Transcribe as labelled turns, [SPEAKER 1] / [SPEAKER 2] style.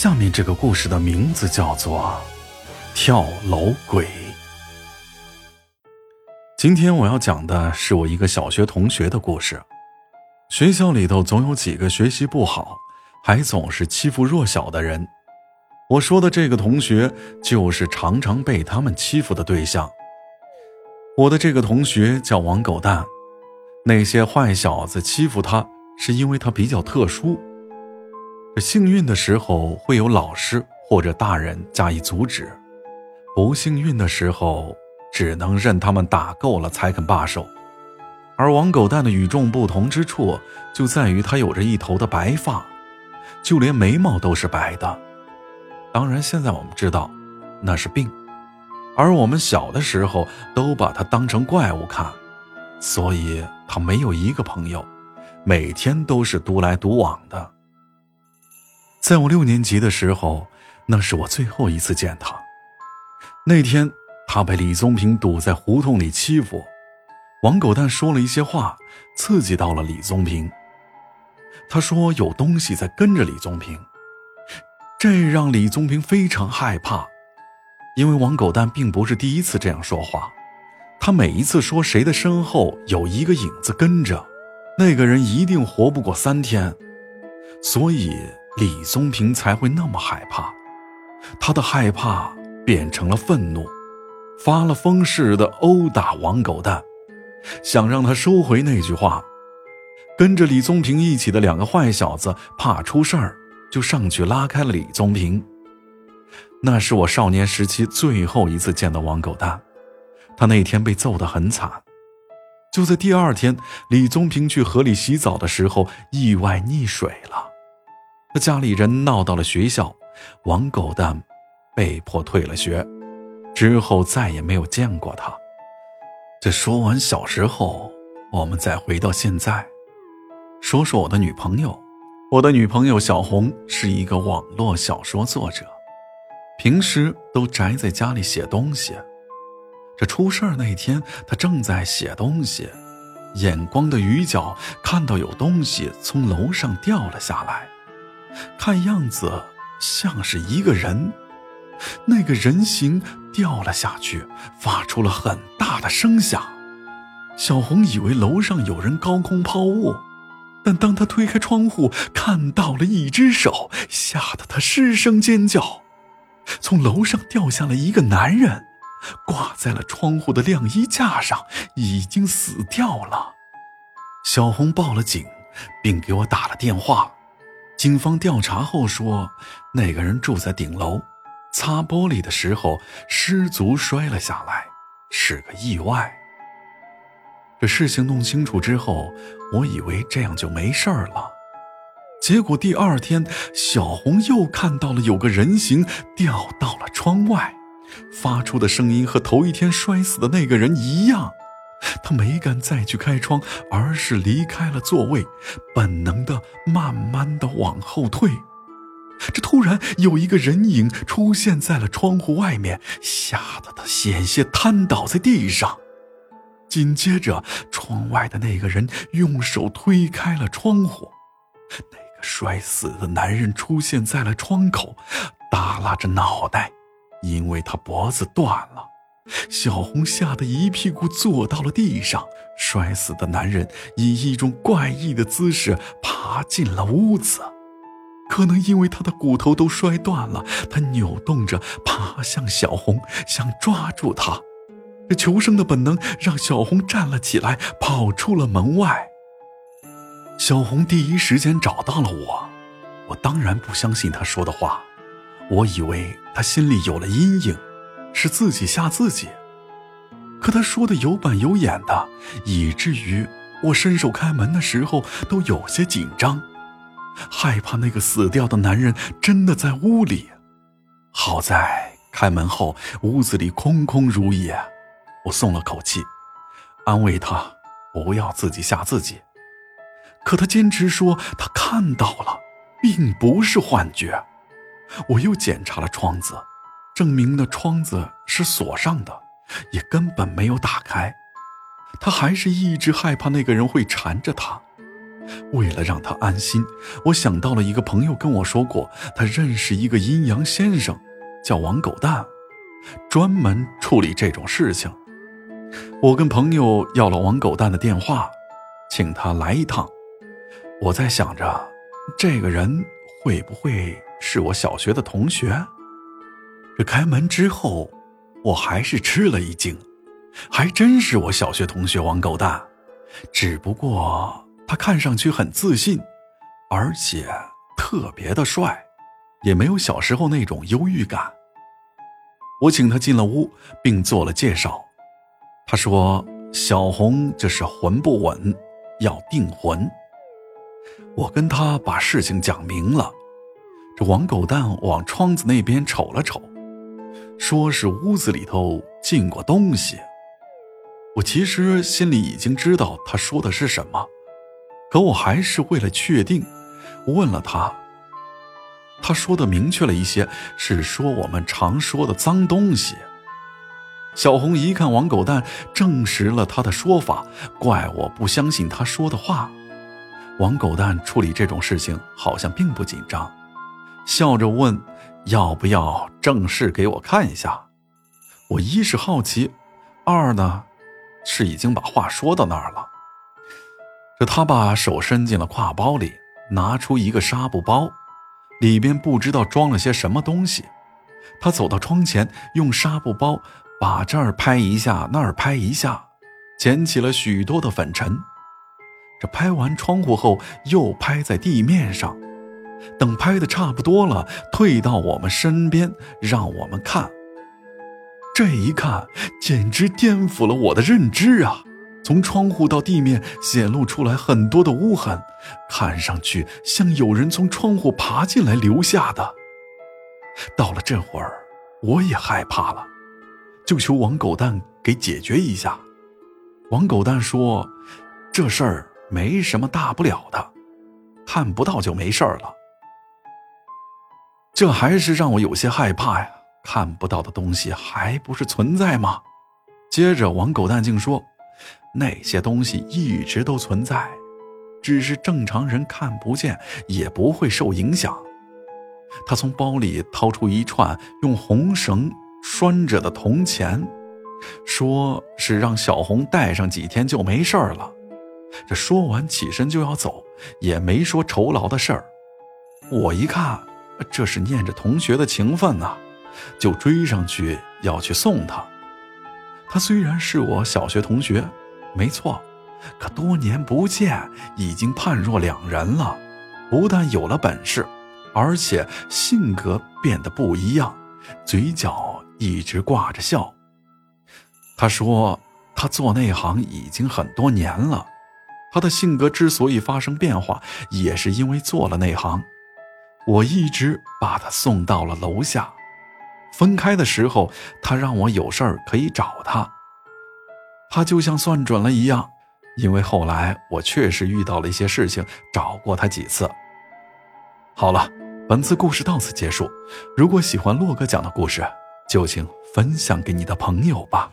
[SPEAKER 1] 下面这个故事的名字叫做《跳楼鬼》。今天我要讲的是我一个小学同学的故事。学校里头总有几个学习不好，还总是欺负弱小的人。我说的这个同学，就是常常被他们欺负的对象。我的这个同学叫王狗蛋，那些坏小子欺负他，是因为他比较特殊。幸运的时候会有老师或者大人加以阻止，不幸运的时候只能任他们打够了才肯罢手。而王狗蛋的与众不同之处就在于他有着一头的白发，就连眉毛都是白的。当然，现在我们知道那是病，而我们小的时候都把他当成怪物看，所以他没有一个朋友，每天都是独来独往的。在我六年级的时候，那是我最后一次见他。那天，他被李宗平堵在胡同里欺负，王狗蛋说了一些话，刺激到了李宗平。他说有东西在跟着李宗平，这让李宗平非常害怕，因为王狗蛋并不是第一次这样说话，他每一次说谁的身后有一个影子跟着，那个人一定活不过三天，所以。李宗平才会那么害怕，他的害怕变成了愤怒，发了疯似的殴打王狗蛋，想让他收回那句话。跟着李宗平一起的两个坏小子怕出事儿，就上去拉开了李宗平。那是我少年时期最后一次见到王狗蛋，他那天被揍得很惨。就在第二天，李宗平去河里洗澡的时候，意外溺水了。他家里人闹到了学校，王狗蛋被迫退了学，之后再也没有见过他。这说完小时候，我们再回到现在，说说我的女朋友。我的女朋友小红是一个网络小说作者，平时都宅在家里写东西。这出事儿那天，她正在写东西，眼光的余角看到有东西从楼上掉了下来。看样子像是一个人，那个人形掉了下去，发出了很大的声响。小红以为楼上有人高空抛物，但当她推开窗户，看到了一只手，吓得她失声尖叫。从楼上掉下了一个男人，挂在了窗户的晾衣架上，已经死掉了。小红报了警，并给我打了电话。警方调查后说，那个人住在顶楼，擦玻璃的时候失足摔了下来，是个意外。这事情弄清楚之后，我以为这样就没事了，结果第二天，小红又看到了有个人形掉到了窗外，发出的声音和头一天摔死的那个人一样。他没敢再去开窗，而是离开了座位，本能的慢慢的往后退。这突然有一个人影出现在了窗户外面，吓得他险些瘫倒在地上。紧接着，窗外的那个人用手推开了窗户，那个摔死的男人出现在了窗口，耷拉着脑袋，因为他脖子断了。小红吓得一屁股坐到了地上，摔死的男人以一种怪异的姿势爬进了屋子，可能因为他的骨头都摔断了，他扭动着爬向小红，想抓住她。这求生的本能让小红站了起来，跑出了门外。小红第一时间找到了我，我当然不相信他说的话，我以为他心里有了阴影。是自己吓自己，可他说的有板有眼的，以至于我伸手开门的时候都有些紧张，害怕那个死掉的男人真的在屋里。好在开门后屋子里空空如也，我松了口气，安慰他不要自己吓自己。可他坚持说他看到了，并不是幻觉。我又检查了窗子。证明的窗子是锁上的，也根本没有打开。他还是一直害怕那个人会缠着他。为了让他安心，我想到了一个朋友跟我说过，他认识一个阴阳先生，叫王狗蛋，专门处理这种事情。我跟朋友要了王狗蛋的电话，请他来一趟。我在想着，这个人会不会是我小学的同学？这开门之后，我还是吃了一惊，还真是我小学同学王狗蛋，只不过他看上去很自信，而且特别的帅，也没有小时候那种忧郁感。我请他进了屋，并做了介绍。他说：“小红这是魂不稳，要定魂。”我跟他把事情讲明了。这王狗蛋往窗子那边瞅了瞅，说是屋子里头进过东西。我其实心里已经知道他说的是什么，可我还是为了确定，问了他。他说的明确了一些，是说我们常说的脏东西。小红一看王狗蛋证实了他的说法，怪我不相信他说的话。王狗蛋处理这种事情好像并不紧张，笑着问：“要不要正式给我看一下？”我一是好奇，二呢是已经把话说到那儿了。这他把手伸进了挎包里，拿出一个纱布包，里边不知道装了些什么东西。他走到窗前，用纱布包。把这儿拍一下，那儿拍一下，捡起了许多的粉尘。这拍完窗户后，又拍在地面上。等拍的差不多了，退到我们身边，让我们看。这一看，简直颠覆了我的认知啊！从窗户到地面显露出来很多的污痕，看上去像有人从窗户爬进来留下的。到了这会儿，我也害怕了。就求王狗蛋给解决一下。王狗蛋说：“这事儿没什么大不了的，看不到就没事儿了。”这还是让我有些害怕呀！看不到的东西还不是存在吗？接着，王狗蛋竟说：“那些东西一直都存在，只是正常人看不见，也不会受影响。”他从包里掏出一串用红绳。拴着的铜钱，说是让小红戴上几天就没事了。这说完起身就要走，也没说酬劳的事儿。我一看，这是念着同学的情分呐，就追上去要去送他。他虽然是我小学同学，没错，可多年不见，已经判若两人了。不但有了本事，而且性格变得不一样，嘴角。一直挂着笑。他说：“他做那行已经很多年了，他的性格之所以发生变化，也是因为做了那行。我一直把他送到了楼下，分开的时候，他让我有事儿可以找他。他就像算准了一样，因为后来我确实遇到了一些事情，找过他几次。好了，本次故事到此结束。如果喜欢洛哥讲的故事，就请分享给你的朋友吧。